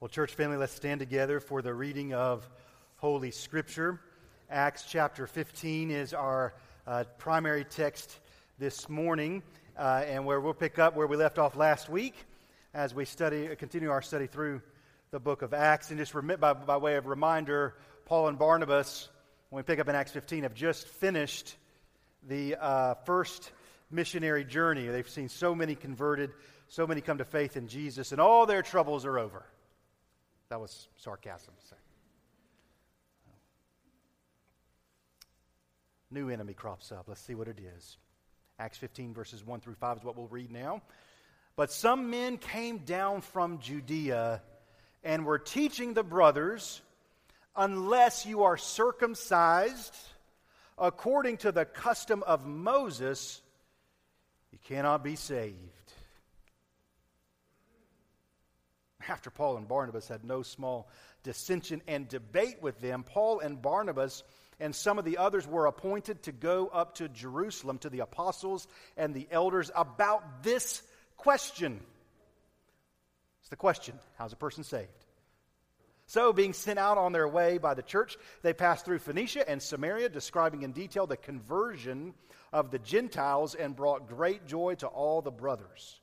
Well, church family, let's stand together for the reading of Holy Scripture. Acts chapter 15 is our uh, primary text this morning, uh, and where we'll pick up where we left off last week as we study, continue our study through the book of Acts. And just remit, by, by way of reminder, Paul and Barnabas, when we pick up in Acts 15, have just finished the uh, first missionary journey. They've seen so many converted, so many come to faith in Jesus, and all their troubles are over. That was sarcasm. New enemy crops up. Let's see what it is. Acts 15, verses 1 through 5 is what we'll read now. But some men came down from Judea and were teaching the brothers, unless you are circumcised according to the custom of Moses, you cannot be saved. After Paul and Barnabas had no small dissension and debate with them, Paul and Barnabas and some of the others were appointed to go up to Jerusalem to the apostles and the elders about this question. It's the question how's a person saved? So, being sent out on their way by the church, they passed through Phoenicia and Samaria, describing in detail the conversion of the Gentiles and brought great joy to all the brothers.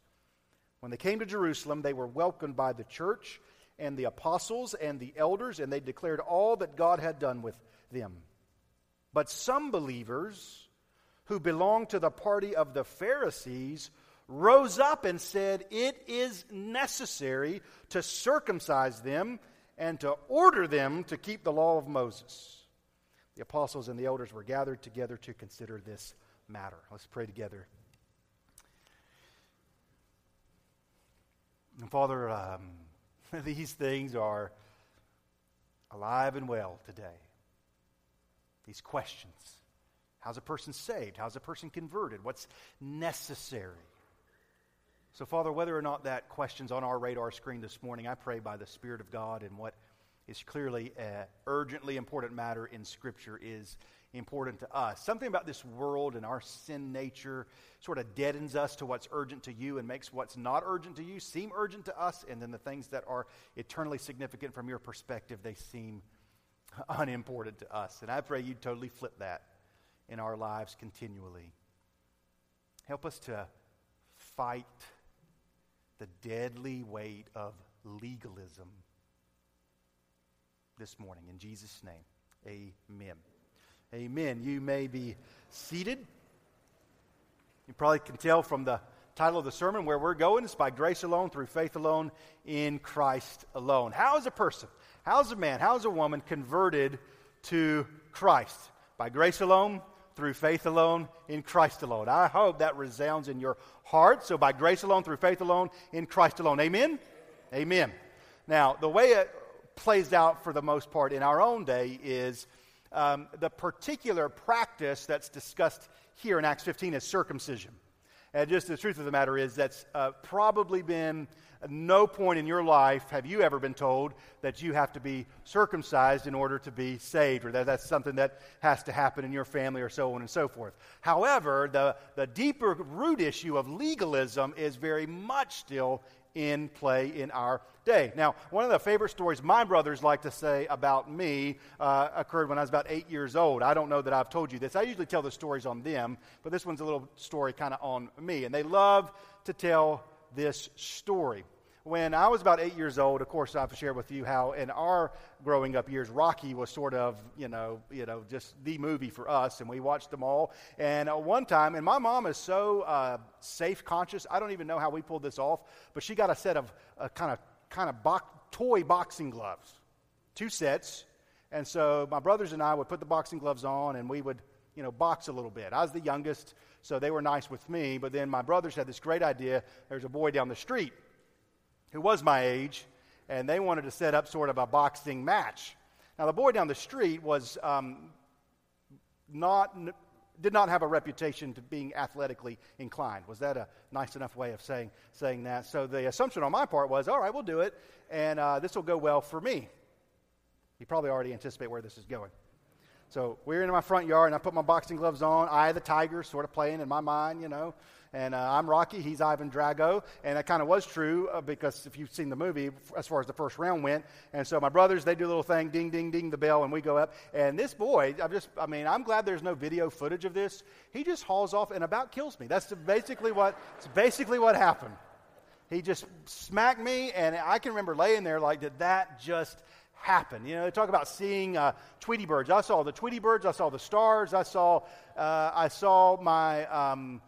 When they came to Jerusalem, they were welcomed by the church and the apostles and the elders, and they declared all that God had done with them. But some believers who belonged to the party of the Pharisees rose up and said, It is necessary to circumcise them and to order them to keep the law of Moses. The apostles and the elders were gathered together to consider this matter. Let's pray together. And Father, um, these things are alive and well today. These questions. How's a person saved? How's a person converted? What's necessary? So, Father, whether or not that question's on our radar screen this morning, I pray by the Spirit of God and what is clearly an urgently important matter in Scripture is important to us. Something about this world and our sin nature sort of deadens us to what's urgent to you and makes what's not urgent to you seem urgent to us, and then the things that are eternally significant from your perspective, they seem unimportant to us. And I pray you totally flip that in our lives continually. Help us to fight the deadly weight of legalism this morning. In Jesus' name, amen. Amen. You may be seated. You probably can tell from the title of the sermon where we're going. It's by grace alone, through faith alone, in Christ alone. How is a person, how is a man, how is a woman converted to Christ? By grace alone, through faith alone, in Christ alone. I hope that resounds in your heart. So, by grace alone, through faith alone, in Christ alone. Amen? Amen. Now, the way it plays out for the most part in our own day is um, the particular practice that's discussed here in Acts 15 is circumcision. And just the truth of the matter is, that's uh, probably been no point in your life have you ever been told that you have to be circumcised in order to be saved, or that that's something that has to happen in your family, or so on and so forth. However, the, the deeper root issue of legalism is very much still in play in our day. Now, one of the favorite stories my brothers like to say about me uh, occurred when I was about eight years old. I don't know that I've told you this. I usually tell the stories on them, but this one's a little story kind of on me. And they love to tell this story when I was about eight years old, of course, I've shared with you how in our growing up years, Rocky was sort of, you know, you know, just the movie for us, and we watched them all. And uh, one time, and my mom is so uh, safe conscious, I don't even know how we pulled this off, but she got a set of uh, kind of kind of bo- toy boxing gloves, two sets. And so my brothers and I would put the boxing gloves on, and we would, you know, box a little bit. I was the youngest, so they were nice with me. But then my brothers had this great idea. There's a boy down the street who was my age, and they wanted to set up sort of a boxing match. Now, the boy down the street was um, not, did not have a reputation to being athletically inclined. Was that a nice enough way of saying, saying that? So the assumption on my part was, all right, we'll do it, and uh, this will go well for me. You probably already anticipate where this is going. So we're in my front yard, and I put my boxing gloves on, eye of the tiger, sort of playing in my mind, you know. And uh, I'm Rocky, he's Ivan Drago. And that kind of was true uh, because if you've seen the movie, as far as the first round went. And so my brothers, they do a little thing, ding, ding, ding, the bell, and we go up. And this boy, I'm just, I mean, I'm glad there's no video footage of this. He just hauls off and about kills me. That's basically what, it's basically what happened. He just smacked me, and I can remember laying there like, did that just happen? You know, they talk about seeing uh, Tweety birds. I saw the Tweety birds. I saw the stars. I saw, uh, I saw my um,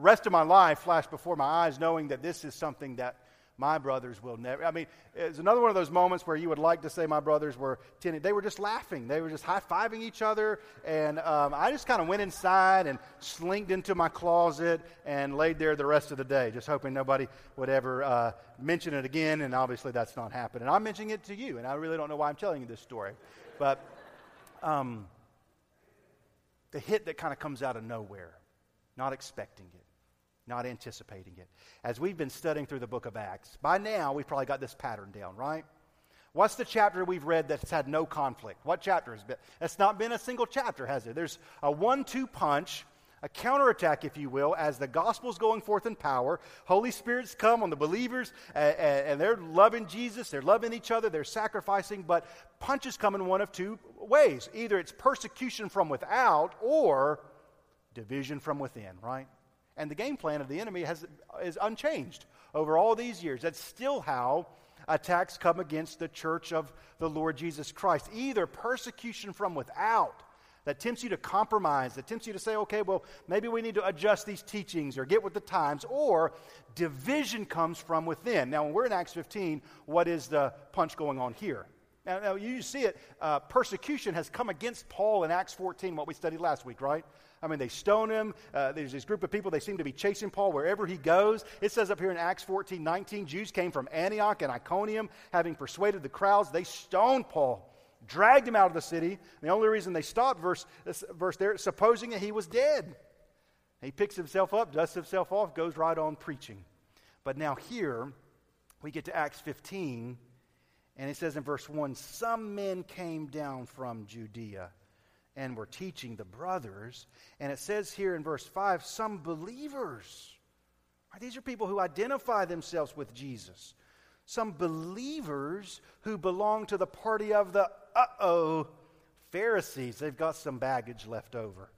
rest of my life flashed before my eyes, knowing that this is something that my brothers will never. I mean, it's another one of those moments where you would like to say my brothers were tending. They were just laughing. They were just high fiving each other. And um, I just kind of went inside and slinked into my closet and laid there the rest of the day, just hoping nobody would ever uh, mention it again. And obviously, that's not happening. I'm mentioning it to you, and I really don't know why I'm telling you this story. But um, the hit that kind of comes out of nowhere, not expecting it not anticipating it. As we've been studying through the book of Acts, by now we've probably got this pattern down, right? What's the chapter we've read that's had no conflict? What chapter has been? It's not been a single chapter, has it? There's a one two punch, a counterattack, if you will, as the gospel's going forth in power. Holy Spirit's come on the believers, and, and they're loving Jesus, they're loving each other, they're sacrificing, but punches come in one of two ways. Either it's persecution from without or division from within, right? And the game plan of the enemy has, is unchanged over all these years. That's still how attacks come against the church of the Lord Jesus Christ. Either persecution from without that tempts you to compromise, that tempts you to say, okay, well, maybe we need to adjust these teachings or get with the times, or division comes from within. Now, when we're in Acts 15, what is the punch going on here? Now, now you see it, uh, persecution has come against Paul in Acts 14, what we studied last week, right? I mean, they stone him. Uh, there's this group of people, they seem to be chasing Paul wherever he goes. It says up here in Acts 14 19, Jews came from Antioch and Iconium, having persuaded the crowds. They stoned Paul, dragged him out of the city. The only reason they stopped, verse, verse there, supposing that he was dead. He picks himself up, dusts himself off, goes right on preaching. But now here, we get to Acts 15, and it says in verse 1 Some men came down from Judea and were teaching the brothers. And it says here in verse 5 some believers. These are people who identify themselves with Jesus. Some believers who belong to the party of the uh oh Pharisees. They've got some baggage left over.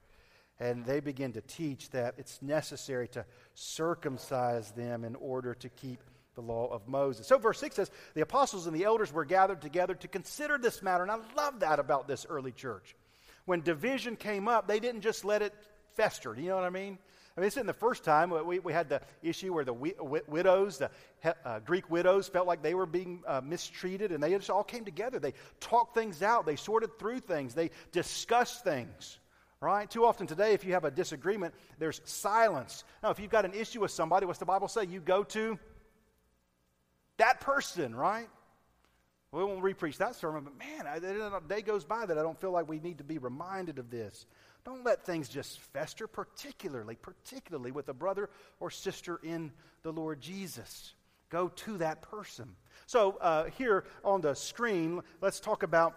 And they begin to teach that it's necessary to circumcise them in order to keep the law of Moses. So, verse 6 says, The apostles and the elders were gathered together to consider this matter. And I love that about this early church when division came up, they didn't just let it fester. Do you know what I mean? I mean, this isn't the first time. We, we had the issue where the wi- widows, the uh, Greek widows, felt like they were being uh, mistreated, and they just all came together. They talked things out, they sorted through things, they discussed things. Right? Too often today, if you have a disagreement, there's silence. Now, if you've got an issue with somebody, what's the Bible say? You go to that person, right? We won't repreach that sermon, but man, a day goes by that I don't feel like we need to be reminded of this. Don't let things just fester, particularly, particularly with a brother or sister in the Lord Jesus. Go to that person. So, uh, here on the screen, let's talk about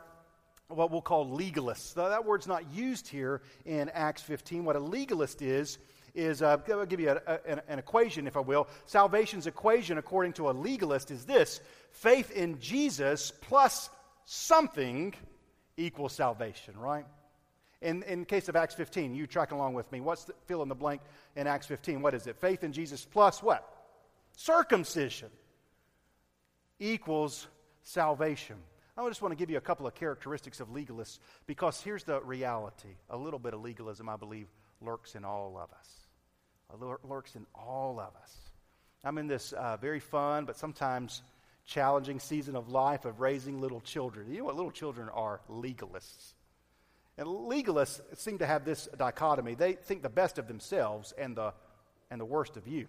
what we'll call legalists. Now, that word's not used here in Acts 15. What a legalist is, is uh, I'll give you a, a, an, an equation, if I will. Salvation's equation, according to a legalist, is this faith in Jesus plus something equals salvation, right? In, in case of Acts 15, you track along with me. What's the fill in the blank in Acts 15? What is it? Faith in Jesus plus what? Circumcision equals salvation. I just want to give you a couple of characteristics of legalists because here's the reality. A little bit of legalism, I believe, lurks in all of us. Lurks in all of us. I'm in this uh, very fun, but sometimes challenging season of life of raising little children. You know what little children are? Legalists. And legalists seem to have this dichotomy. They think the best of themselves and the, and the worst of you.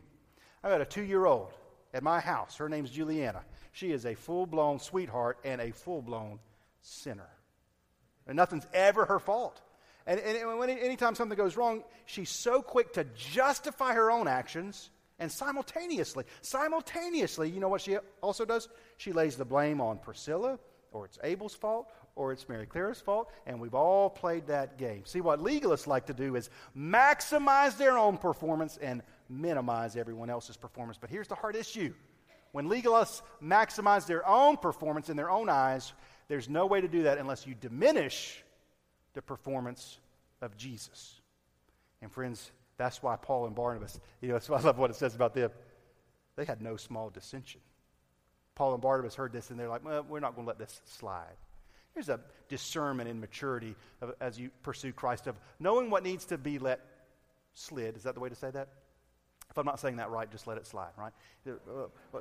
I've got a two year old at my house. Her name's Juliana. She is a full blown sweetheart and a full blown sinner. And nothing's ever her fault. And, and when, anytime something goes wrong, she's so quick to justify her own actions and simultaneously, simultaneously, you know what she also does? She lays the blame on Priscilla or it's Abel's fault, or it's Mary Clara's fault, and we've all played that game. See, what legalists like to do is maximize their own performance and minimize everyone else's performance. But here's the hard issue when legalists maximize their own performance in their own eyes, there's no way to do that unless you diminish the performance of Jesus. And friends, that's why Paul and Barnabas, you know, why I love what it says about them. They had no small dissension. Paul and Barnabas heard this and they're like, well, we're not going to let this slide. Here's a discernment and maturity of, as you pursue Christ of knowing what needs to be let slid. Is that the way to say that? If I'm not saying that right, just let it slide, right? Uh,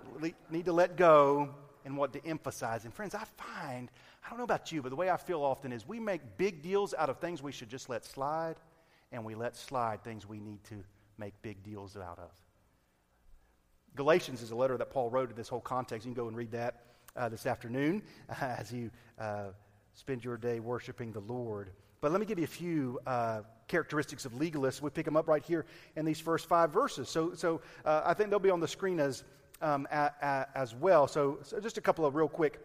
need to let go and what to emphasize. And friends, I find, I don't know about you, but the way I feel often is we make big deals out of things we should just let slide, and we let slide things we need to make big deals out of. Galatians is a letter that Paul wrote in this whole context. You can go and read that uh, this afternoon as you uh, spend your day worshiping the Lord. But let me give you a few uh, characteristics of legalists. We pick them up right here in these first five verses. So, so uh, I think they'll be on the screen as, um, a, a, as well. So, so, just a couple of real quick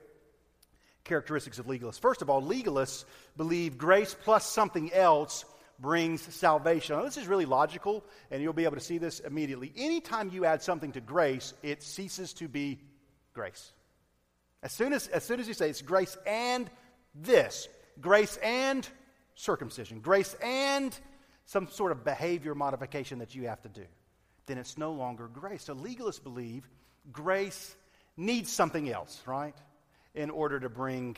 characteristics of legalists. First of all, legalists believe grace plus something else brings salvation. Now, this is really logical, and you'll be able to see this immediately. Anytime you add something to grace, it ceases to be grace. As soon as, as soon as you say it's grace and this, grace and circumcision, grace and some sort of behavior modification that you have to do, then it's no longer grace. So legalists believe grace needs something else, right, in order to bring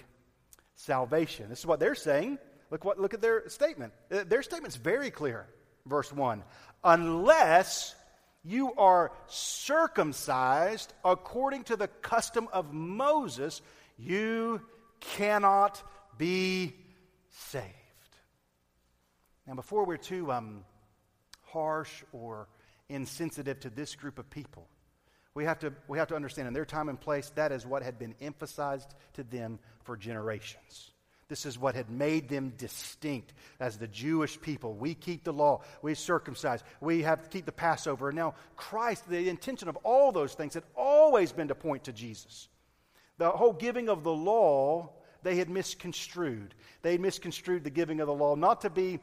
salvation. This is what they're saying. Look, what, look at their statement. Uh, their statement's very clear. Verse 1 Unless you are circumcised according to the custom of Moses, you cannot be saved. Now, before we're too um, harsh or insensitive to this group of people, we have, to, we have to understand in their time and place, that is what had been emphasized to them for generations. This is what had made them distinct as the Jewish people. We keep the law, we circumcise, we have to keep the Passover. And now, Christ, the intention of all those things had always been to point to Jesus. The whole giving of the law, they had misconstrued. They had misconstrued the giving of the law not to be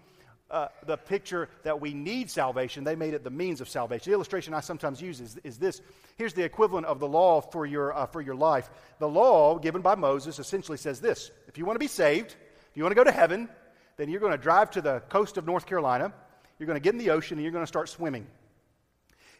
uh, the picture that we need salvation, they made it the means of salvation. The illustration I sometimes use is, is this. Here's the equivalent of the law for your, uh, for your life. The law given by Moses essentially says this If you want to be saved, if you want to go to heaven, then you're going to drive to the coast of North Carolina, you're going to get in the ocean, and you're going to start swimming.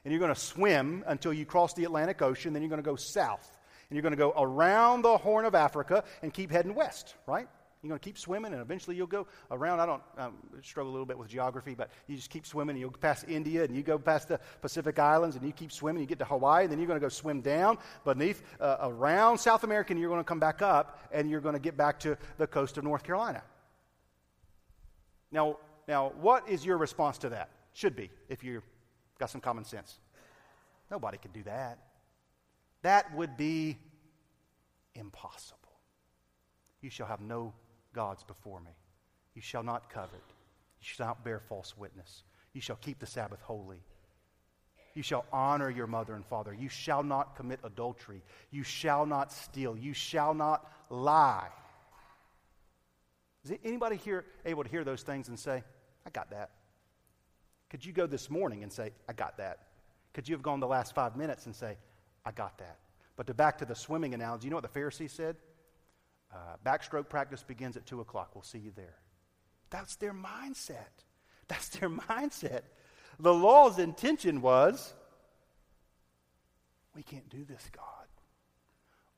And you're going to swim until you cross the Atlantic Ocean, then you're going to go south. And you're going to go around the Horn of Africa and keep heading west, right? You're going to keep swimming, and eventually you'll go around. I don't um, struggle a little bit with geography, but you just keep swimming, and you'll pass India, and you go past the Pacific Islands, and you keep swimming. You get to Hawaii, and then you're going to go swim down beneath, uh, around South America, and you're going to come back up, and you're going to get back to the coast of North Carolina. Now, now, what is your response to that? Should be, if you've got some common sense. Nobody can do that. That would be impossible. You shall have no gods before me. You shall not covet. You shall not bear false witness. You shall keep the Sabbath holy. You shall honor your mother and father. You shall not commit adultery. You shall not steal. You shall not lie. Is anybody here able to hear those things and say, I got that? Could you go this morning and say, I got that? Could you have gone the last five minutes and say, I got that? But to back to the swimming analogy, you know what the Pharisees said? Uh, backstroke practice begins at 2 o'clock. We'll see you there. That's their mindset. That's their mindset. The law's intention was we can't do this, God.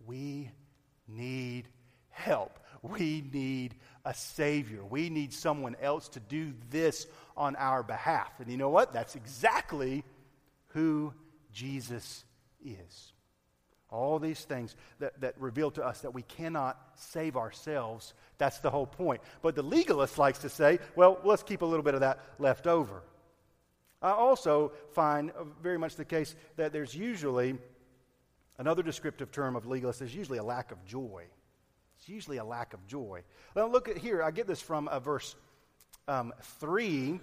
We need help. We need a Savior. We need someone else to do this on our behalf. And you know what? That's exactly who Jesus is. All these things that, that reveal to us that we cannot save ourselves. That's the whole point. But the legalist likes to say, well, let's keep a little bit of that left over. I also find very much the case that there's usually another descriptive term of legalist is usually a lack of joy. It's usually a lack of joy. Now, look at here. I get this from uh, verse um, 3.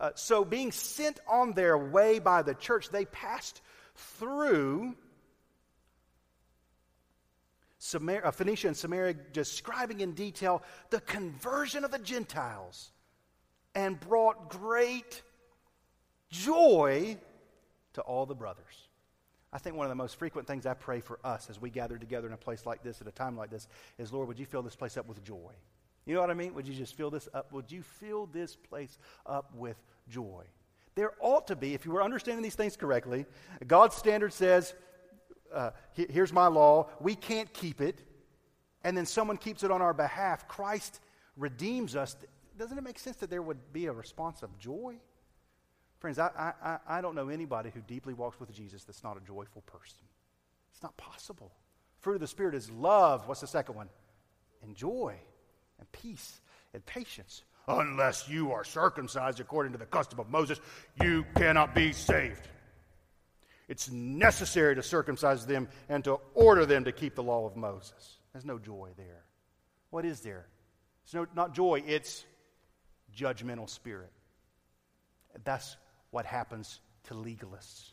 Uh, so, being sent on their way by the church, they passed through Samar- uh, Phoenicia and Samaria, describing in detail the conversion of the Gentiles and brought great joy to all the brothers. I think one of the most frequent things I pray for us as we gather together in a place like this at a time like this is, Lord, would you fill this place up with joy? You know what I mean? Would you just fill this up? Would you fill this place up with joy? There ought to be, if you were understanding these things correctly, God's standard says, uh, here's my law, we can't keep it, and then someone keeps it on our behalf. Christ redeems us. Doesn't it make sense that there would be a response of joy? Friends, I, I, I don't know anybody who deeply walks with Jesus that's not a joyful person. It's not possible. Fruit of the Spirit is love. What's the second one? And joy and peace and patience. Unless you are circumcised according to the custom of Moses, you cannot be saved. It's necessary to circumcise them and to order them to keep the law of Moses. There's no joy there. What is there? It's no, not joy, it's judgmental spirit. That's what happens to legalists.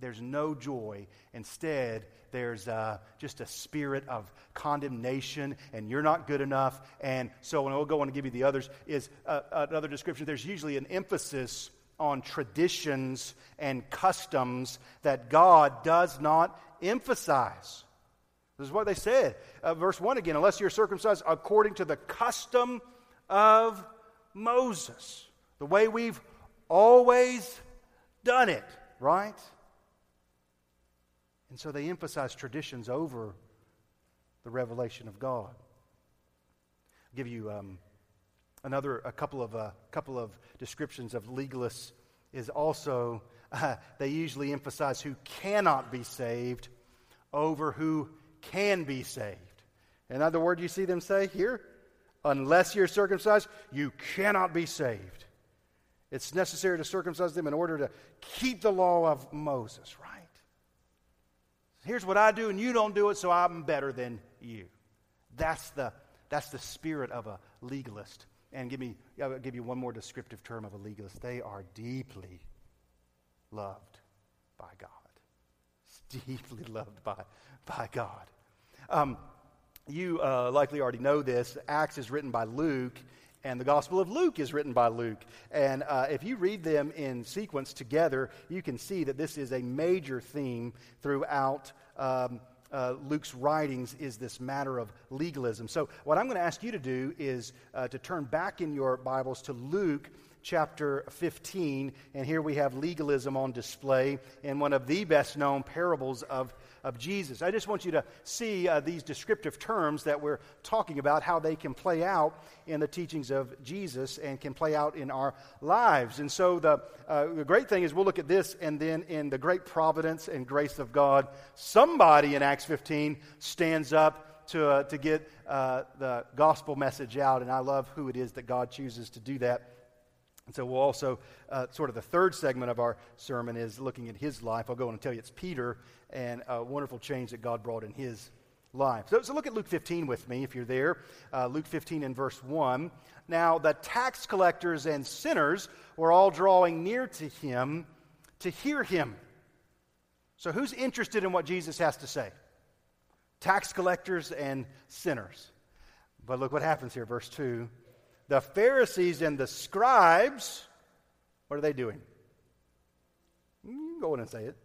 There's no joy. Instead, there's uh, just a spirit of condemnation, and you're not good enough. And so, and I'll go on to give you the others, is uh, another description. There's usually an emphasis on traditions and customs that God does not emphasize. This is what they said. Uh, verse 1 again, unless you're circumcised according to the custom of Moses, the way we've always done it, right? And so they emphasize traditions over the revelation of God. I'll give you um, another, a couple of, uh, couple of descriptions of legalists is also, uh, they usually emphasize who cannot be saved over who can be saved. Another word you see them say here? Unless you're circumcised, you cannot be saved. It's necessary to circumcise them in order to keep the law of Moses, right? Here's what I do, and you don't do it, so I'm better than you. That's the, that's the spirit of a legalist. And give me, I'll give you one more descriptive term of a legalist. They are deeply loved by God. It's deeply loved by, by God. Um, you uh, likely already know this. Acts is written by Luke, and the Gospel of Luke is written by Luke. And uh, if you read them in sequence together, you can see that this is a major theme throughout um, uh, Luke's writings is this matter of legalism. So, what I'm going to ask you to do is uh, to turn back in your Bibles to Luke chapter 15. And here we have legalism on display in one of the best known parables of of Jesus. I just want you to see uh, these descriptive terms that we're talking about, how they can play out in the teachings of Jesus and can play out in our lives. And so the, uh, the great thing is we'll look at this, and then in the great providence and grace of God, somebody in Acts 15 stands up to, uh, to get uh, the gospel message out. And I love who it is that God chooses to do that. And so we'll also, uh, sort of the third segment of our sermon is looking at his life. I'll go on and tell you it's Peter and a wonderful change that God brought in his life. So, so look at Luke 15 with me if you're there. Uh, Luke 15 and verse 1. Now, the tax collectors and sinners were all drawing near to him to hear him. So, who's interested in what Jesus has to say? Tax collectors and sinners. But look what happens here, verse 2. The Pharisees and the scribes, what are they doing? Go in and say it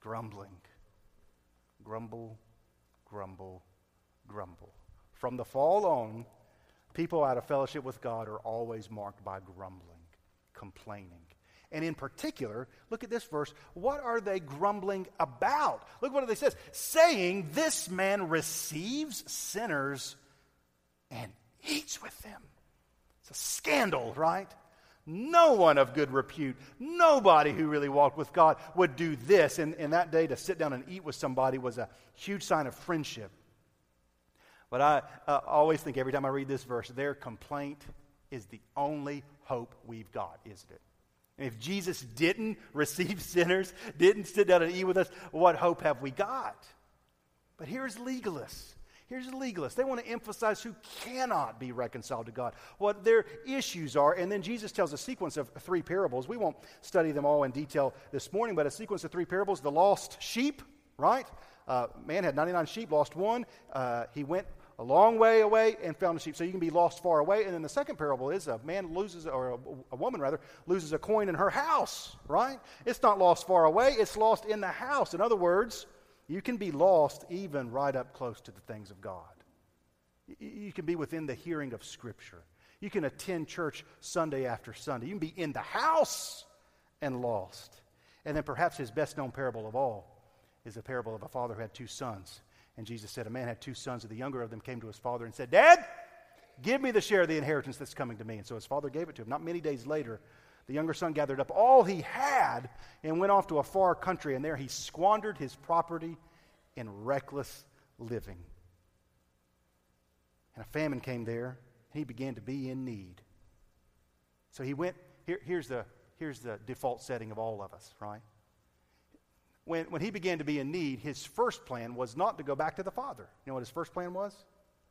grumbling. Grumble, grumble, grumble. From the fall on, people out of fellowship with God are always marked by grumbling, complaining. And in particular, look at this verse. What are they grumbling about? Look what they says. Saying, This man receives sinners and eats with them. It's a scandal, right? No one of good repute, nobody who really walked with God would do this. And in that day, to sit down and eat with somebody was a huge sign of friendship. But I uh, always think every time I read this verse, their complaint is the only hope we've got, isn't it? And if Jesus didn't receive sinners, didn't sit down and eat with us, what hope have we got? But here's legalists. Here's the legalist. They want to emphasize who cannot be reconciled to God, what their issues are. And then Jesus tells a sequence of three parables. We won't study them all in detail this morning, but a sequence of three parables the lost sheep, right? Uh, man had 99 sheep, lost one. Uh, he went a long way away and found a sheep. So you can be lost far away. And then the second parable is a man loses, or a, a, woman rather, loses a coin in her house, right? It's not lost far away, it's lost in the house. In other words, you can be lost even right up close to the things of God. You can be within the hearing of Scripture. You can attend church Sunday after Sunday. You can be in the house and lost. And then perhaps his best known parable of all is the parable of a father who had two sons. And Jesus said, A man had two sons, and the younger of them came to his father and said, Dad, give me the share of the inheritance that's coming to me. And so his father gave it to him. Not many days later, the younger son gathered up all he had and went off to a far country, and there he squandered his property in reckless living. And a famine came there, and he began to be in need. So he went, here, here's, the, here's the default setting of all of us, right? when, when he began to be in need, his first plan was not to go back to the father. You know what his first plan was?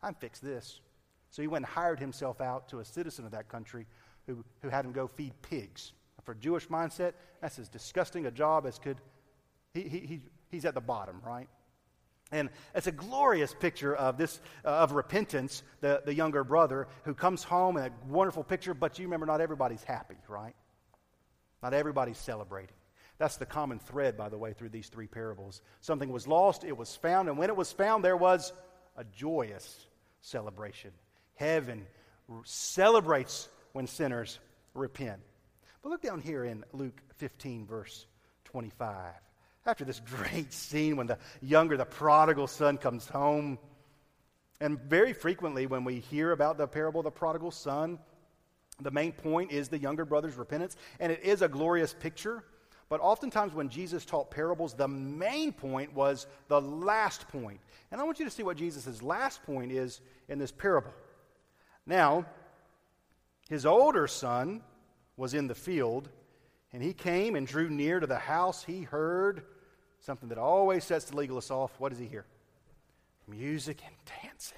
I'm fix this. So he went and hired himself out to a citizen of that country who, who had him go feed pigs. For Jewish mindset, that's as disgusting a job as could. He, he, he, he's at the bottom, right? And it's a glorious picture of this, uh, of repentance, the, the younger brother who comes home, and a wonderful picture, but you remember, not everybody's happy, right? Not everybody's celebrating. That's the common thread, by the way, through these three parables. Something was lost, it was found, and when it was found, there was a joyous celebration. Heaven celebrates when sinners repent. But look down here in Luke 15, verse 25. After this great scene when the younger, the prodigal son comes home, and very frequently when we hear about the parable of the prodigal son, the main point is the younger brother's repentance, and it is a glorious picture. But oftentimes, when Jesus taught parables, the main point was the last point. And I want you to see what Jesus' last point is in this parable. Now, his older son was in the field, and he came and drew near to the house. He heard something that always sets the legalists off. What does he hear? Music and dancing.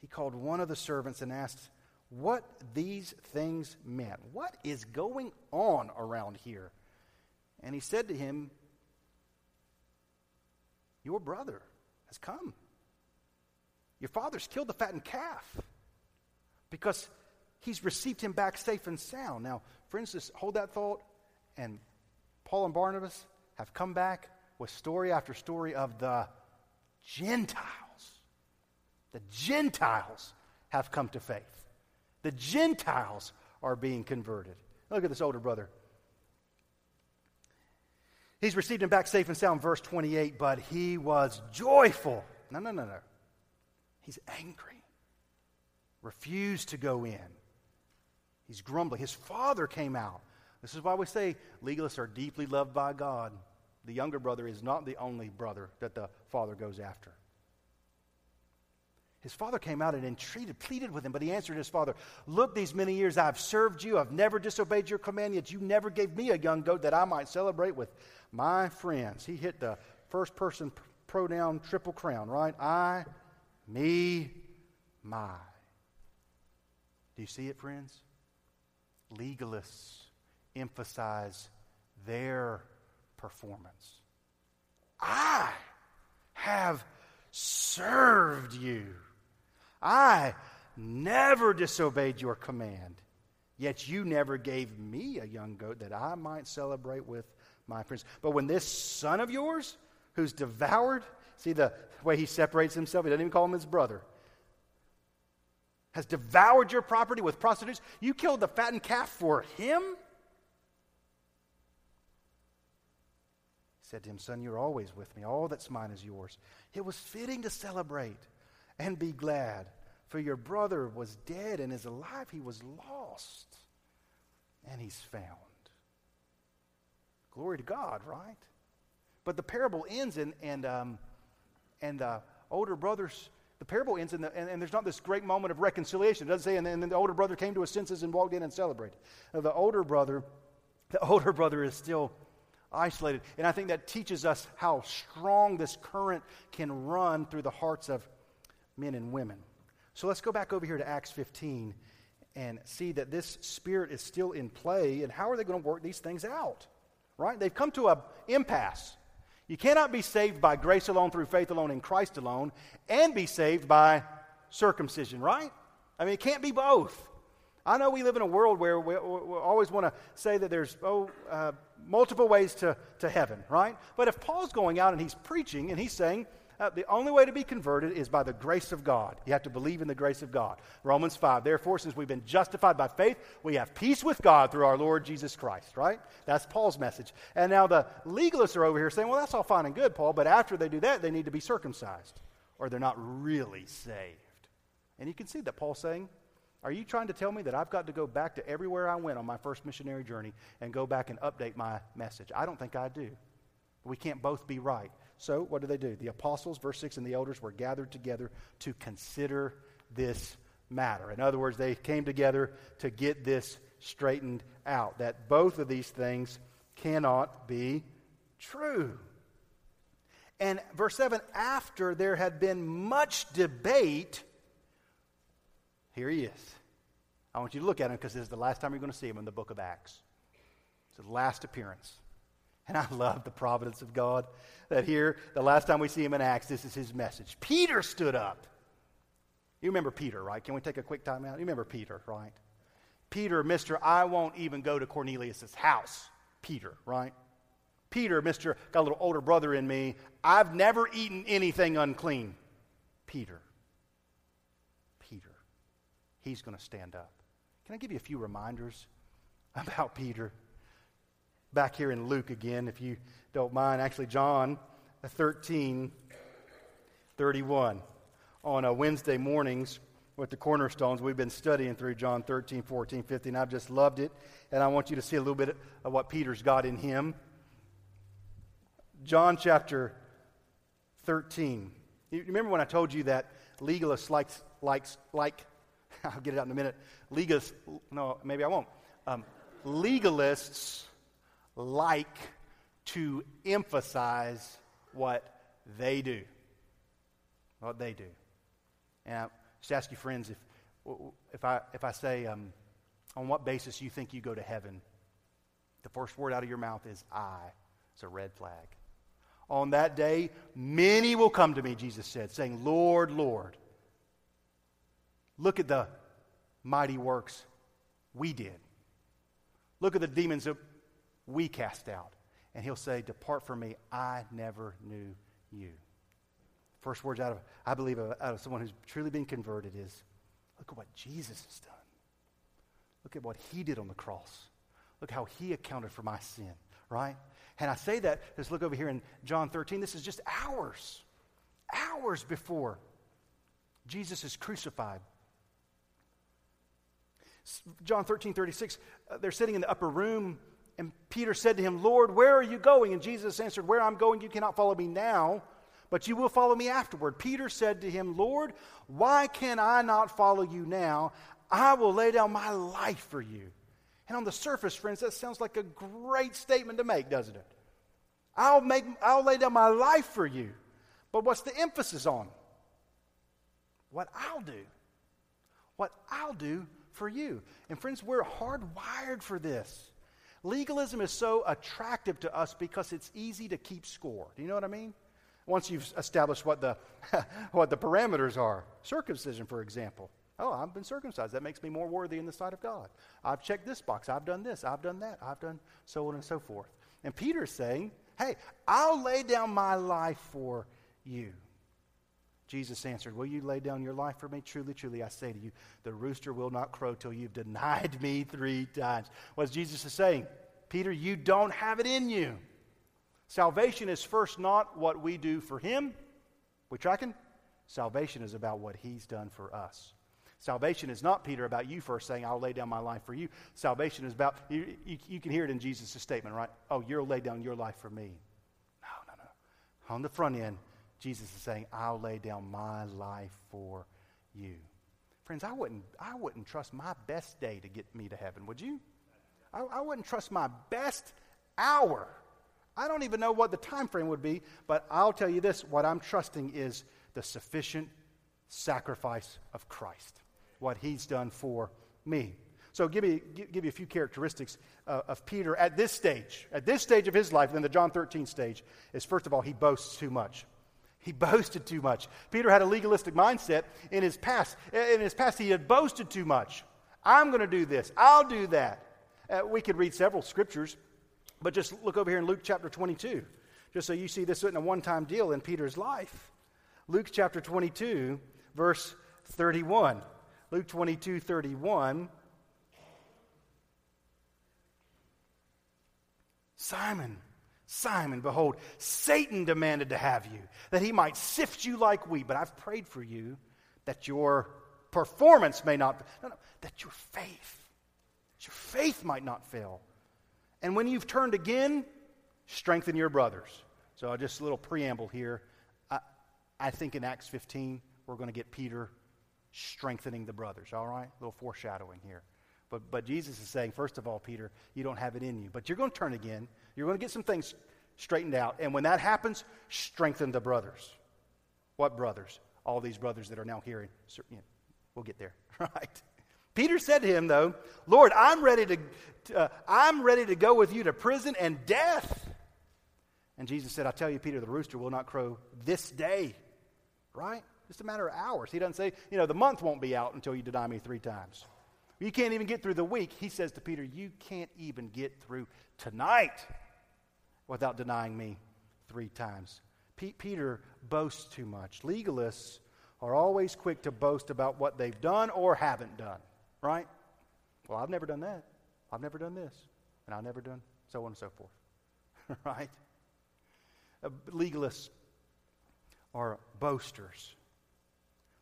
He called one of the servants and asked, what these things meant. What is going on around here? And he said to him, Your brother has come. Your father's killed the fattened calf because he's received him back safe and sound. Now, friends, just hold that thought. And Paul and Barnabas have come back with story after story of the Gentiles. The Gentiles have come to faith. The Gentiles are being converted. Look at this older brother. He's received him back safe and sound, verse 28, but he was joyful. No, no, no, no. He's angry. Refused to go in. He's grumbling. His father came out. This is why we say legalists are deeply loved by God. The younger brother is not the only brother that the father goes after. His father came out and entreated, pleaded with him, but he answered his father, Look, these many years I've served you. I've never disobeyed your command, yet you never gave me a young goat that I might celebrate with my friends. He hit the first person pronoun triple crown, right? I, me, my. Do you see it, friends? Legalists emphasize their performance. I have served you. I never disobeyed your command, yet you never gave me a young goat that I might celebrate with my friends. But when this son of yours, who's devoured, see the way he separates himself, he doesn't even call him his brother, has devoured your property with prostitutes, you killed the fattened calf for him? He said to him, Son, you're always with me. All that's mine is yours. It was fitting to celebrate and be glad. For your brother was dead and is alive. He was lost and he's found. Glory to God, right? But the parable ends and, and, um, and the older brothers, the parable ends the, and, and, there's not this great moment of reconciliation. It doesn't say, and then, and then the older brother came to his senses and walked in and celebrated. Now, the older brother, the older brother is still isolated. And I think that teaches us how strong this current can run through the hearts of men and women. So let's go back over here to Acts 15 and see that this spirit is still in play and how are they going to work these things out? Right? They've come to an impasse. You cannot be saved by grace alone, through faith alone, in Christ alone, and be saved by circumcision, right? I mean, it can't be both. I know we live in a world where we, we always want to say that there's oh, uh, multiple ways to, to heaven, right? But if Paul's going out and he's preaching and he's saying, uh, the only way to be converted is by the grace of God. You have to believe in the grace of God. Romans 5. Therefore, since we've been justified by faith, we have peace with God through our Lord Jesus Christ, right? That's Paul's message. And now the legalists are over here saying, well, that's all fine and good, Paul, but after they do that, they need to be circumcised, or they're not really saved. And you can see that Paul's saying, are you trying to tell me that I've got to go back to everywhere I went on my first missionary journey and go back and update my message? I don't think I do. We can't both be right. So, what do they do? The apostles, verse 6, and the elders were gathered together to consider this matter. In other words, they came together to get this straightened out that both of these things cannot be true. And verse 7 after there had been much debate, here he is. I want you to look at him because this is the last time you're going to see him in the book of Acts. It's his last appearance. And I love the providence of God that here, the last time we see him in Acts, this is his message. Peter stood up. You remember Peter, right? Can we take a quick time out? You remember Peter, right? Peter, Mr. I won't even go to Cornelius' house. Peter, right? Peter, Mr. Got a little older brother in me. I've never eaten anything unclean. Peter. Peter. He's going to stand up. Can I give you a few reminders about Peter? Back here in Luke again, if you don't mind. Actually, John 13, 31. On a Wednesday mornings with the cornerstones, we've been studying through John 13, 14, 15. I've just loved it, and I want you to see a little bit of what Peter's got in him. John chapter 13. You remember when I told you that legalists likes, likes, like, I'll get it out in a minute. Legalists, no, maybe I won't. Um, legalists like to emphasize what they do. What they do. And I just ask you, friends, if, if, I, if I say, um, on what basis you think you go to heaven, the first word out of your mouth is I. It's a red flag. On that day, many will come to me, Jesus said, saying, Lord, Lord. Look at the mighty works we did. Look at the demons that we cast out. And he'll say, Depart from me, I never knew you. First words out of, I believe, out of someone who's truly been converted is, Look at what Jesus has done. Look at what he did on the cross. Look how he accounted for my sin, right? And I say that, let's look over here in John 13. This is just hours, hours before Jesus is crucified. John 13, 36, uh, they're sitting in the upper room and Peter said to him, Lord, where are you going? And Jesus answered, Where I'm going, you cannot follow me now, but you will follow me afterward. Peter said to him, Lord, why can I not follow you now? I will lay down my life for you. And on the surface, friends, that sounds like a great statement to make, doesn't it? I'll, make, I'll lay down my life for you. But what's the emphasis on? What I'll do. What I'll do for you. And friends, we're hardwired for this. Legalism is so attractive to us because it's easy to keep score. Do you know what I mean? Once you've established what the, what the parameters are. Circumcision, for example. Oh, I've been circumcised. That makes me more worthy in the sight of God. I've checked this box. I've done this. I've done that. I've done so on and so forth. And Peter's saying, hey, I'll lay down my life for you. Jesus answered, Will you lay down your life for me? Truly, truly, I say to you, the rooster will not crow till you've denied me three times. What Jesus is saying, Peter, you don't have it in you. Salvation is first not what we do for him. We tracking? Salvation is about what he's done for us. Salvation is not, Peter, about you first saying, I'll lay down my life for you. Salvation is about, you, you, you can hear it in Jesus' statement, right? Oh, you'll lay down your life for me. No, no, no. On the front end, Jesus is saying, I'll lay down my life for you. Friends, I wouldn't, I wouldn't trust my best day to get me to heaven, would you? I, I wouldn't trust my best hour. I don't even know what the time frame would be, but I'll tell you this what I'm trusting is the sufficient sacrifice of Christ, what he's done for me. So, give, me, give you a few characteristics uh, of Peter at this stage. At this stage of his life, then the John 13 stage, is first of all, he boasts too much. He boasted too much. Peter had a legalistic mindset in his past. In his past, he had boasted too much. I'm going to do this. I'll do that. Uh, we could read several scriptures, but just look over here in Luke chapter 22, just so you see this isn't a one time deal in Peter's life. Luke chapter 22, verse 31. Luke 22, 31. Simon, Simon, behold, Satan demanded to have you, that he might sift you like wheat. But I've prayed for you that your performance may not, no, no, that your faith, that your faith might not fail. And when you've turned again, strengthen your brothers. So just a little preamble here. I, I think in Acts 15, we're going to get Peter strengthening the brothers, all right? A little foreshadowing here. But, but Jesus is saying, first of all, Peter, you don't have it in you. But you're going to turn again. You're going to get some things straightened out. And when that happens, strengthen the brothers. What brothers? All these brothers that are now hearing. We'll get there, right? Peter said to him, though, Lord, I'm ready to, uh, I'm ready to go with you to prison and death. And Jesus said, I tell you, Peter, the rooster will not crow this day, right? Just a matter of hours. He doesn't say, you know, the month won't be out until you deny me three times. You can't even get through the week. He says to Peter, You can't even get through tonight without denying me three times. Peter boasts too much. Legalists are always quick to boast about what they've done or haven't done, right? Well, I've never done that. I've never done this. And I've never done so on and so forth, right? Uh, legalists are boasters.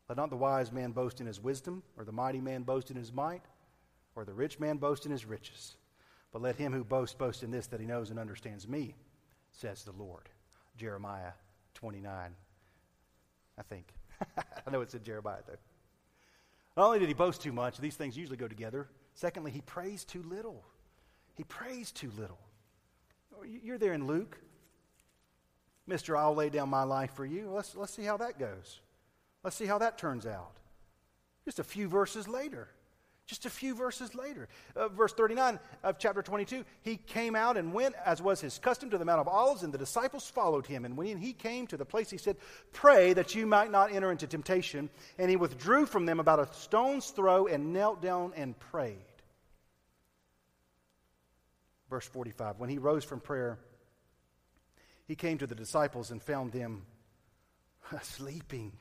Let not the wise man boast in his wisdom, or the mighty man boast in his might, or the rich man boast in his riches. But let him who boasts boast in this, that he knows and understands me, says the Lord. Jeremiah 29, I think. I know it's in Jeremiah, though. Not only did he boast too much, these things usually go together. Secondly, he prays too little. He prays too little. Oh, you're there in Luke. Mister, I'll lay down my life for you. Let's, let's see how that goes. Let's see how that turns out. Just a few verses later. Just a few verses later. Uh, verse 39 of chapter 22 He came out and went, as was his custom, to the Mount of Olives, and the disciples followed him. And when he came to the place, he said, Pray that you might not enter into temptation. And he withdrew from them about a stone's throw and knelt down and prayed. Verse 45 When he rose from prayer, he came to the disciples and found them sleeping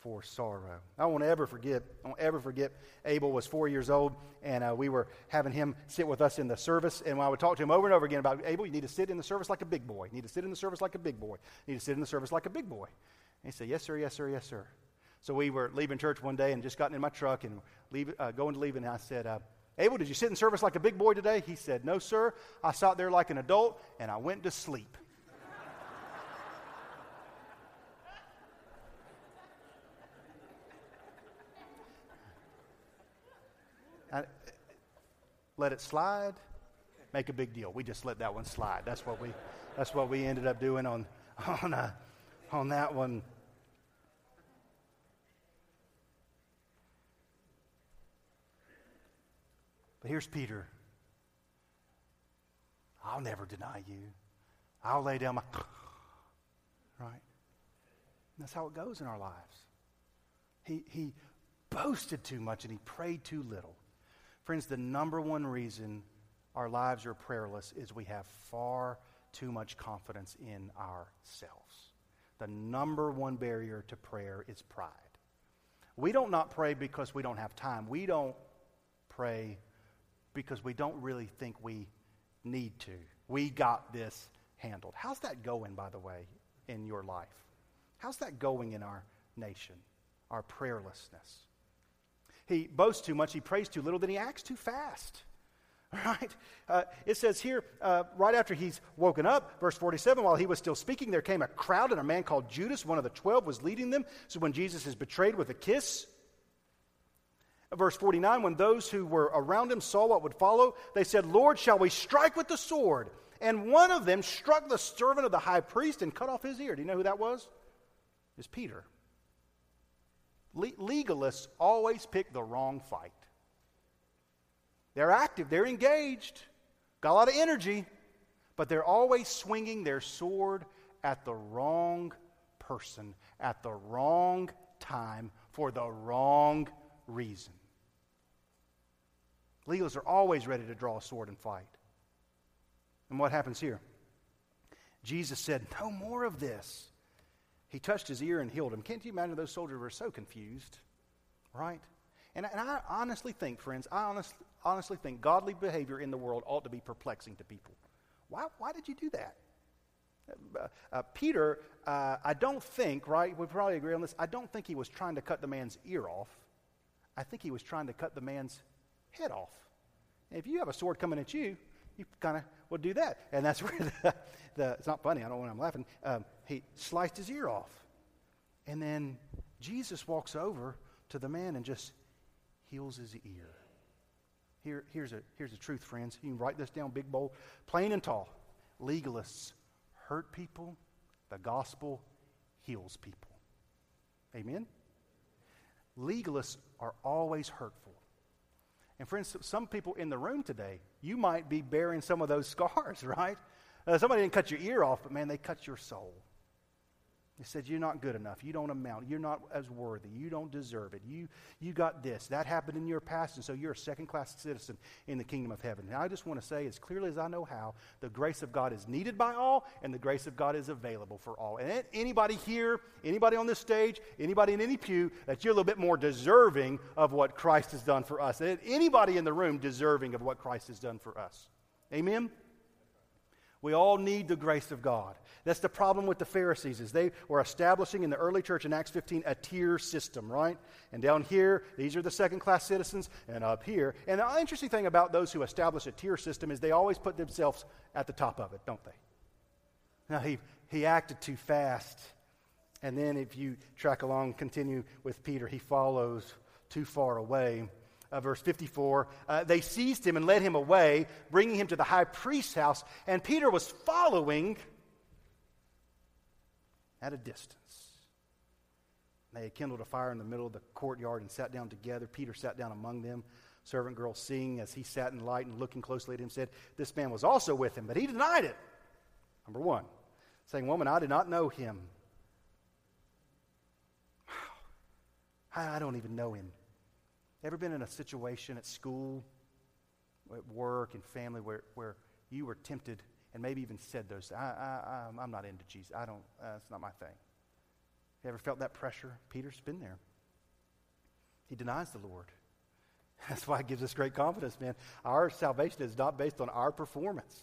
for sorrow. I won't ever forget. I won't ever forget. Abel was four years old, and uh, we were having him sit with us in the service. And I would talk to him over and over again about Abel. You need to sit in the service like a big boy. You need to sit in the service like a big boy. You need to sit in the service like a big boy. And he said, "Yes, sir. Yes, sir. Yes, sir." So we were leaving church one day and just gotten in my truck and leave, uh, going to leave, and I said. Uh, Abel, did you sit in service like a big boy today? He said, No, sir. I sat there like an adult and I went to sleep. Let it slide, make a big deal. We just let that one slide. That's what we, that's what we ended up doing on, on, uh, on that one. But here's Peter. I'll never deny you. I'll lay down my. Right? And that's how it goes in our lives. He, he boasted too much and he prayed too little. Friends, the number one reason our lives are prayerless is we have far too much confidence in ourselves. The number one barrier to prayer is pride. We don't not pray because we don't have time. We don't pray because we don't really think we need to. We got this handled. How's that going, by the way, in your life? How's that going in our nation, our prayerlessness? He boasts too much, he prays too little, then he acts too fast. Right? Uh, it says here, uh, right after he's woken up, verse 47, while he was still speaking, there came a crowd, and a man called Judas, one of the twelve, was leading them. So when Jesus is betrayed with a kiss, verse 49, when those who were around him saw what would follow, they said, Lord, shall we strike with the sword? And one of them struck the servant of the high priest and cut off his ear. Do you know who that was? It's Peter. Le- legalists always pick the wrong fight. They're active, they're engaged, got a lot of energy, but they're always swinging their sword at the wrong person, at the wrong time, for the wrong reason. Legalists are always ready to draw a sword and fight. And what happens here? Jesus said, No more of this. He touched his ear and healed him. Can't you imagine those soldiers were so confused? Right? And, and I honestly think, friends, I honestly, honestly think godly behavior in the world ought to be perplexing to people. Why, why did you do that? Uh, uh, Peter, uh, I don't think, right, we probably agree on this, I don't think he was trying to cut the man's ear off. I think he was trying to cut the man's head off. if you have a sword coming at you, you kind of would do that. And that's where the, the, it's not funny, I don't know when I'm laughing. Um, he sliced his ear off. And then Jesus walks over to the man and just heals his ear. Here, here's, a, here's the truth, friends. You can write this down big, bold, plain and tall. Legalists hurt people, the gospel heals people. Amen? Legalists are always hurtful. And friends, some people in the room today, you might be bearing some of those scars, right? Uh, somebody didn't cut your ear off, but man, they cut your soul. He said, You're not good enough. You don't amount. You're not as worthy. You don't deserve it. You, you got this. That happened in your past, and so you're a second class citizen in the kingdom of heaven. And I just want to say, as clearly as I know how, the grace of God is needed by all, and the grace of God is available for all. And anybody here, anybody on this stage, anybody in any pew, that you're a little bit more deserving of what Christ has done for us. Anybody in the room deserving of what Christ has done for us. Amen? We all need the grace of God. That's the problem with the Pharisees is they were establishing in the early church in Acts 15 a tier system, right? And down here, these are the second class citizens, and up here. And the interesting thing about those who establish a tier system is they always put themselves at the top of it, don't they? Now, he, he acted too fast. And then if you track along, continue with Peter, he follows too far away uh, verse 54, uh, they seized him and led him away, bringing him to the high priest's house. And Peter was following at a distance. They had kindled a fire in the middle of the courtyard and sat down together. Peter sat down among them. Servant girl, seeing as he sat in light and looking closely at him, said, This man was also with him, but he denied it. Number one, saying, Woman, I did not know him. Wow. I don't even know him. Ever been in a situation at school, at work, and family where, where you were tempted and maybe even said those, I, I, I'm not into Jesus. I don't, uh, it's not my thing. You ever felt that pressure? Peter's been there. He denies the Lord. That's why it gives us great confidence, man. Our salvation is not based on our performance.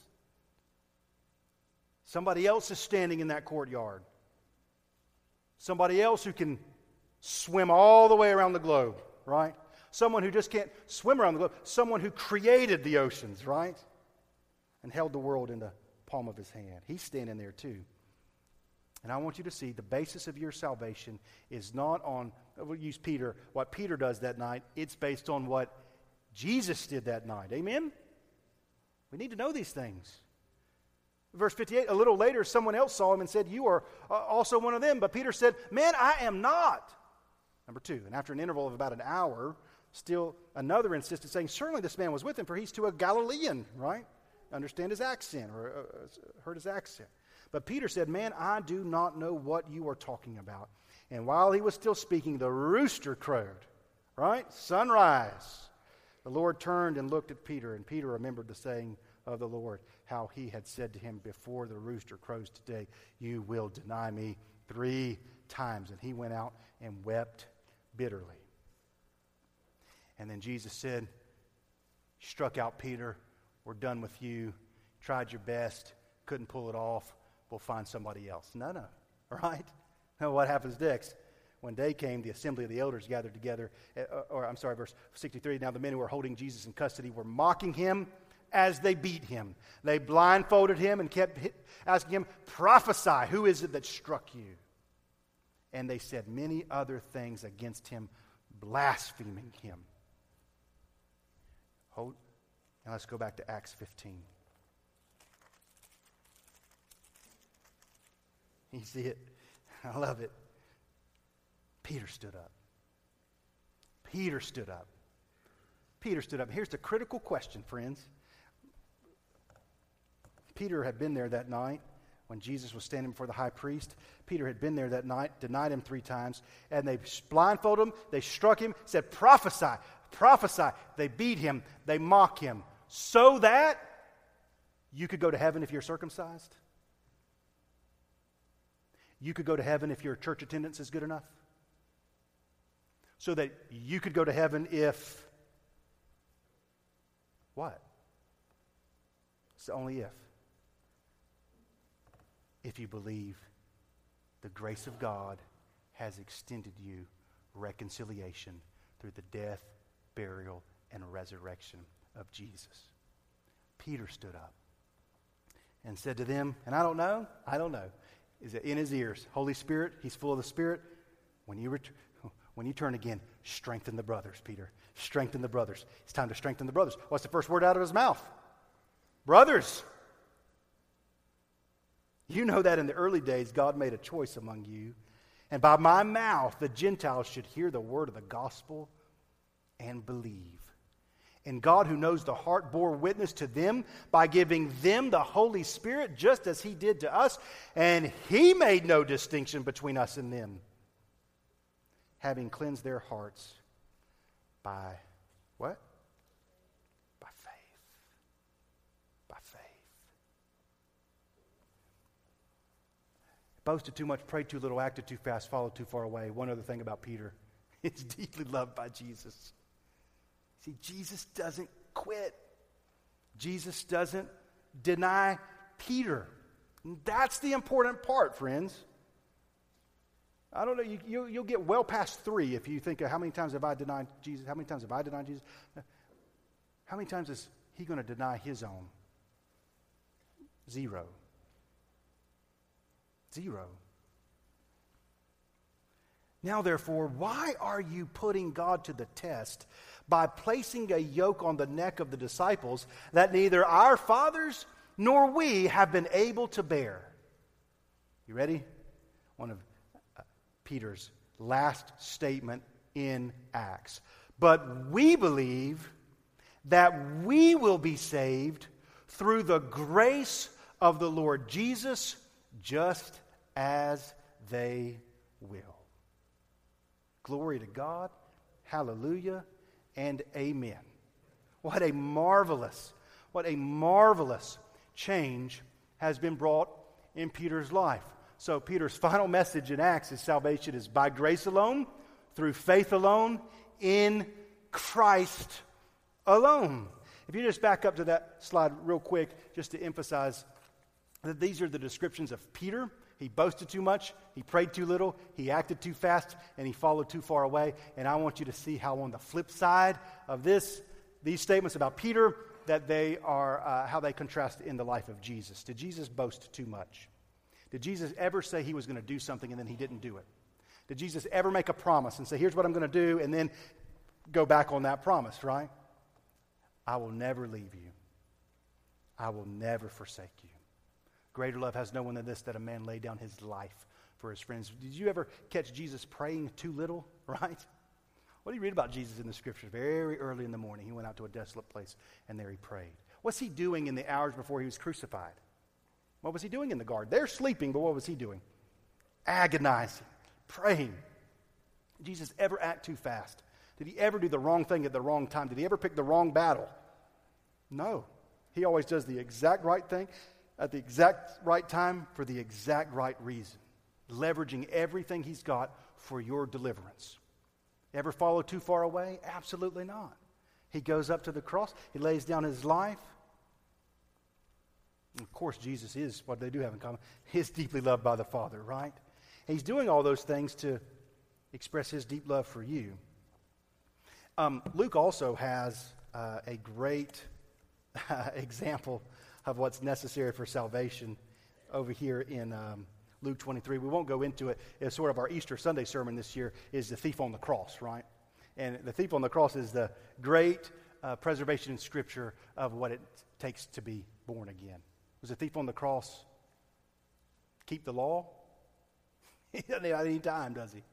Somebody else is standing in that courtyard. Somebody else who can swim all the way around the globe, right? Someone who just can't swim around the globe. Someone who created the oceans, right? And held the world in the palm of his hand. He's standing there too. And I want you to see the basis of your salvation is not on, we'll use Peter, what Peter does that night. It's based on what Jesus did that night. Amen? We need to know these things. Verse 58 A little later, someone else saw him and said, You are uh, also one of them. But Peter said, Man, I am not. Number two. And after an interval of about an hour, Still another insisted, saying, Certainly this man was with him, for he's to a Galilean, right? Understand his accent or uh, uh, heard his accent. But Peter said, Man, I do not know what you are talking about. And while he was still speaking, the rooster crowed, right? Sunrise. The Lord turned and looked at Peter, and Peter remembered the saying of the Lord, how he had said to him, Before the rooster crows today, you will deny me three times. And he went out and wept bitterly. And then Jesus said, Struck out Peter. We're done with you. Tried your best. Couldn't pull it off. We'll find somebody else. No, no. Right? Now, what happens next? When day came, the assembly of the elders gathered together. Uh, or, I'm sorry, verse 63. Now, the men who were holding Jesus in custody were mocking him as they beat him. They blindfolded him and kept asking him, Prophesy, who is it that struck you? And they said many other things against him, blaspheming him. Hold. Now let's go back to Acts 15. You see it? I love it. Peter stood up. Peter stood up. Peter stood up. Here's the critical question, friends. Peter had been there that night when Jesus was standing before the high priest. Peter had been there that night, denied him three times, and they blindfolded him, they struck him, said, Prophesy, prophesy. They beat him, they mock him, so that you could go to heaven if you're circumcised. You could go to heaven if your church attendance is good enough. So that you could go to heaven if. What? It's only if if you believe the grace of God has extended you reconciliation through the death, burial, and resurrection of Jesus. Peter stood up and said to them, and I don't know, I don't know, is it in his ears? Holy Spirit, he's full of the Spirit. When you, ret- when you turn again, strengthen the brothers, Peter. Strengthen the brothers. It's time to strengthen the brothers. What's the first word out of his mouth? Brothers. You know that in the early days, God made a choice among you. And by my mouth, the Gentiles should hear the word of the gospel and believe. And God, who knows the heart, bore witness to them by giving them the Holy Spirit, just as He did to us. And He made no distinction between us and them, having cleansed their hearts by what? By faith. By faith. Boasted too much, prayed too little, acted too fast, followed too far away. One other thing about Peter he's deeply loved by Jesus. See, Jesus doesn't quit, Jesus doesn't deny Peter. that's the important part, friends. I don't know, you, you, you'll get well past three if you think of how many times have I denied Jesus? How many times have I denied Jesus? How many times is he going to deny his own? Zero. Zero. Now, therefore, why are you putting God to the test by placing a yoke on the neck of the disciples that neither our fathers nor we have been able to bear? You ready? One of uh, Peter's last statement in Acts. But we believe that we will be saved through the grace of the Lord Jesus just as they will. Glory to God. Hallelujah and amen. What a marvelous, what a marvelous change has been brought in Peter's life. So, Peter's final message in Acts is salvation is by grace alone, through faith alone, in Christ alone. If you just back up to that slide real quick, just to emphasize that these are the descriptions of Peter. He boasted too much, he prayed too little, he acted too fast, and he followed too far away. And I want you to see how, on the flip side of this, these statements about Peter, that they are uh, how they contrast in the life of Jesus. Did Jesus boast too much? Did Jesus ever say he was going to do something and then he didn't do it? Did Jesus ever make a promise and say, here's what I'm going to do, and then go back on that promise, right? I will never leave you. I will never forsake you. Greater love has no one than this that a man lay down his life for his friends. Did you ever catch Jesus praying too little, right? What do you read about Jesus in the scriptures? Very early in the morning, he went out to a desolate place and there he prayed. What's he doing in the hours before he was crucified? What was he doing in the garden? They're sleeping, but what was he doing? Agonizing, praying. Jesus ever act too fast? Did he ever do the wrong thing at the wrong time? Did he ever pick the wrong battle? No. He always does the exact right thing at the exact right time for the exact right reason, leveraging everything he's got for your deliverance. Ever follow too far away? Absolutely not. He goes up to the cross, he lays down his life. Of course, Jesus is what they do have in common. He's deeply loved by the Father, right? he's doing all those things to express his deep love for you. Um, Luke also has uh, a great uh, example of what's necessary for salvation over here in um, Luke 23. We won't go into it. It's sort of our Easter Sunday sermon this year is the thief on the cross, right? And the thief on the cross is the great uh, preservation in Scripture of what it takes to be born again. Was the thief on the cross keep the law? he doesn't have any time, does he?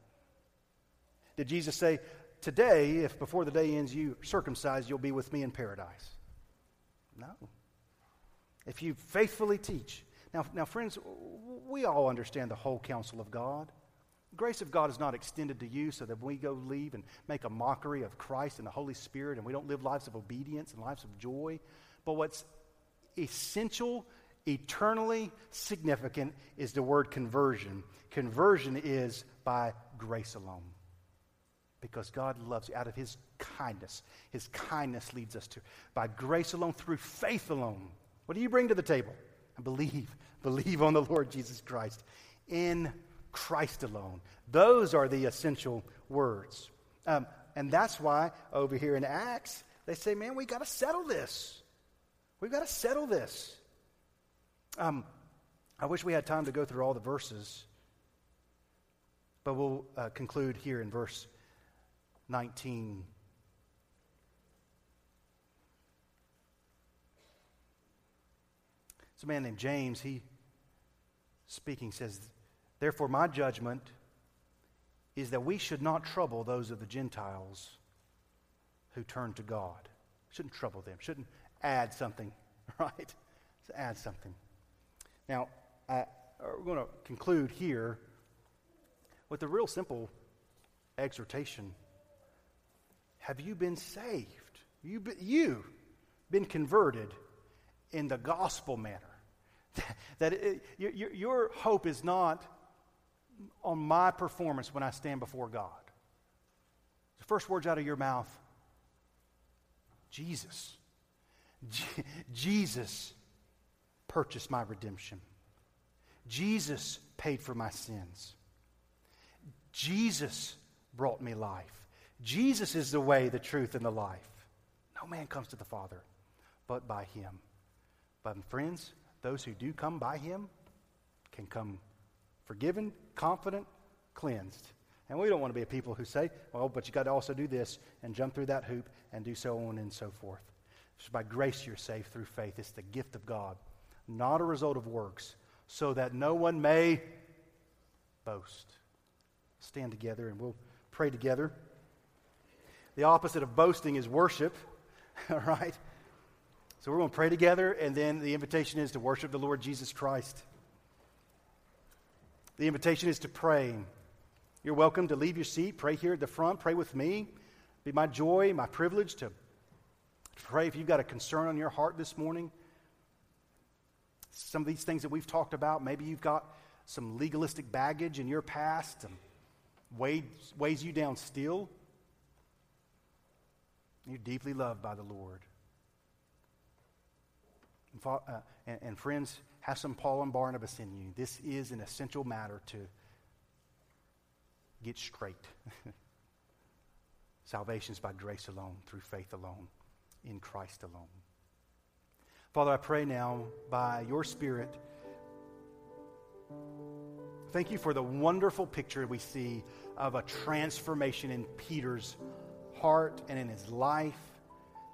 Did Jesus say, today, if before the day ends you circumcised, you'll be with me in paradise. No. If you faithfully teach. Now, now, friends, we all understand the whole counsel of God. The grace of God is not extended to you so that we go leave and make a mockery of Christ and the Holy Spirit and we don't live lives of obedience and lives of joy. But what's essential, eternally significant, is the word conversion. Conversion is by grace alone. Because God loves you out of His kindness. His kindness leads us to, by grace alone, through faith alone. What do you bring to the table? Believe. Believe on the Lord Jesus Christ. In Christ alone. Those are the essential words. Um, and that's why over here in Acts, they say, man, we got to settle this. We've got to settle this. Um, I wish we had time to go through all the verses, but we'll uh, conclude here in verse 19. It's a man named James. He, speaking, says, Therefore, my judgment is that we should not trouble those of the Gentiles who turn to God. Shouldn't trouble them, shouldn't add something, right? To add something. Now, I, we're going to conclude here with a real simple exhortation. Have you been saved? You, you been converted in the gospel manner. that it, your, your hope is not on my performance when I stand before God. The first words out of your mouth Jesus. Je- Jesus purchased my redemption. Jesus paid for my sins. Jesus brought me life. Jesus is the way, the truth, and the life. No man comes to the Father but by him. But, friends, those who do come by him can come forgiven, confident, cleansed. And we don't want to be a people who say, well, but you got to also do this and jump through that hoop and do so on and so forth. It's by grace you're saved through faith. It's the gift of God, not a result of works, so that no one may boast. Stand together and we'll pray together. The opposite of boasting is worship, all right? So we're going to pray together, and then the invitation is to worship the Lord Jesus Christ. The invitation is to pray. You're welcome to leave your seat, pray here at the front, pray with me. Be my joy, my privilege to pray if you've got a concern on your heart this morning. Some of these things that we've talked about, maybe you've got some legalistic baggage in your past and weighs, weighs you down still. You're deeply loved by the Lord. And, uh, and, and friends, have some Paul and Barnabas in you. This is an essential matter to get straight. Salvation is by grace alone, through faith alone, in Christ alone. Father, I pray now by your Spirit. Thank you for the wonderful picture we see of a transformation in Peter's heart and in his life.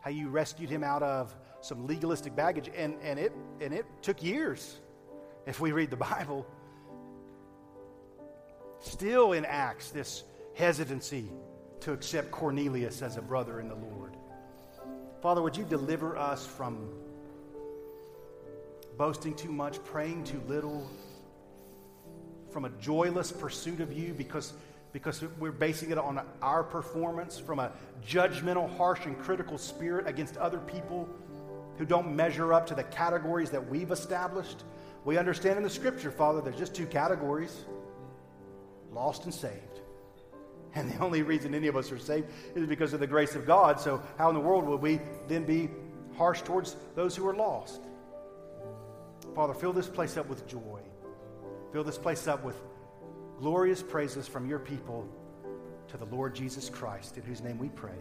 How you rescued him out of some legalistic baggage, and, and, it, and it took years if we read the Bible. Still in Acts, this hesitancy to accept Cornelius as a brother in the Lord. Father, would you deliver us from boasting too much, praying too little, from a joyless pursuit of you because, because we're basing it on our performance, from a judgmental, harsh, and critical spirit against other people who don't measure up to the categories that we've established. We understand in the scripture, Father, there's just two categories lost and saved. And the only reason any of us are saved is because of the grace of God. So, how in the world would we then be harsh towards those who are lost? Father, fill this place up with joy. Fill this place up with glorious praises from your people to the Lord Jesus Christ, in whose name we pray.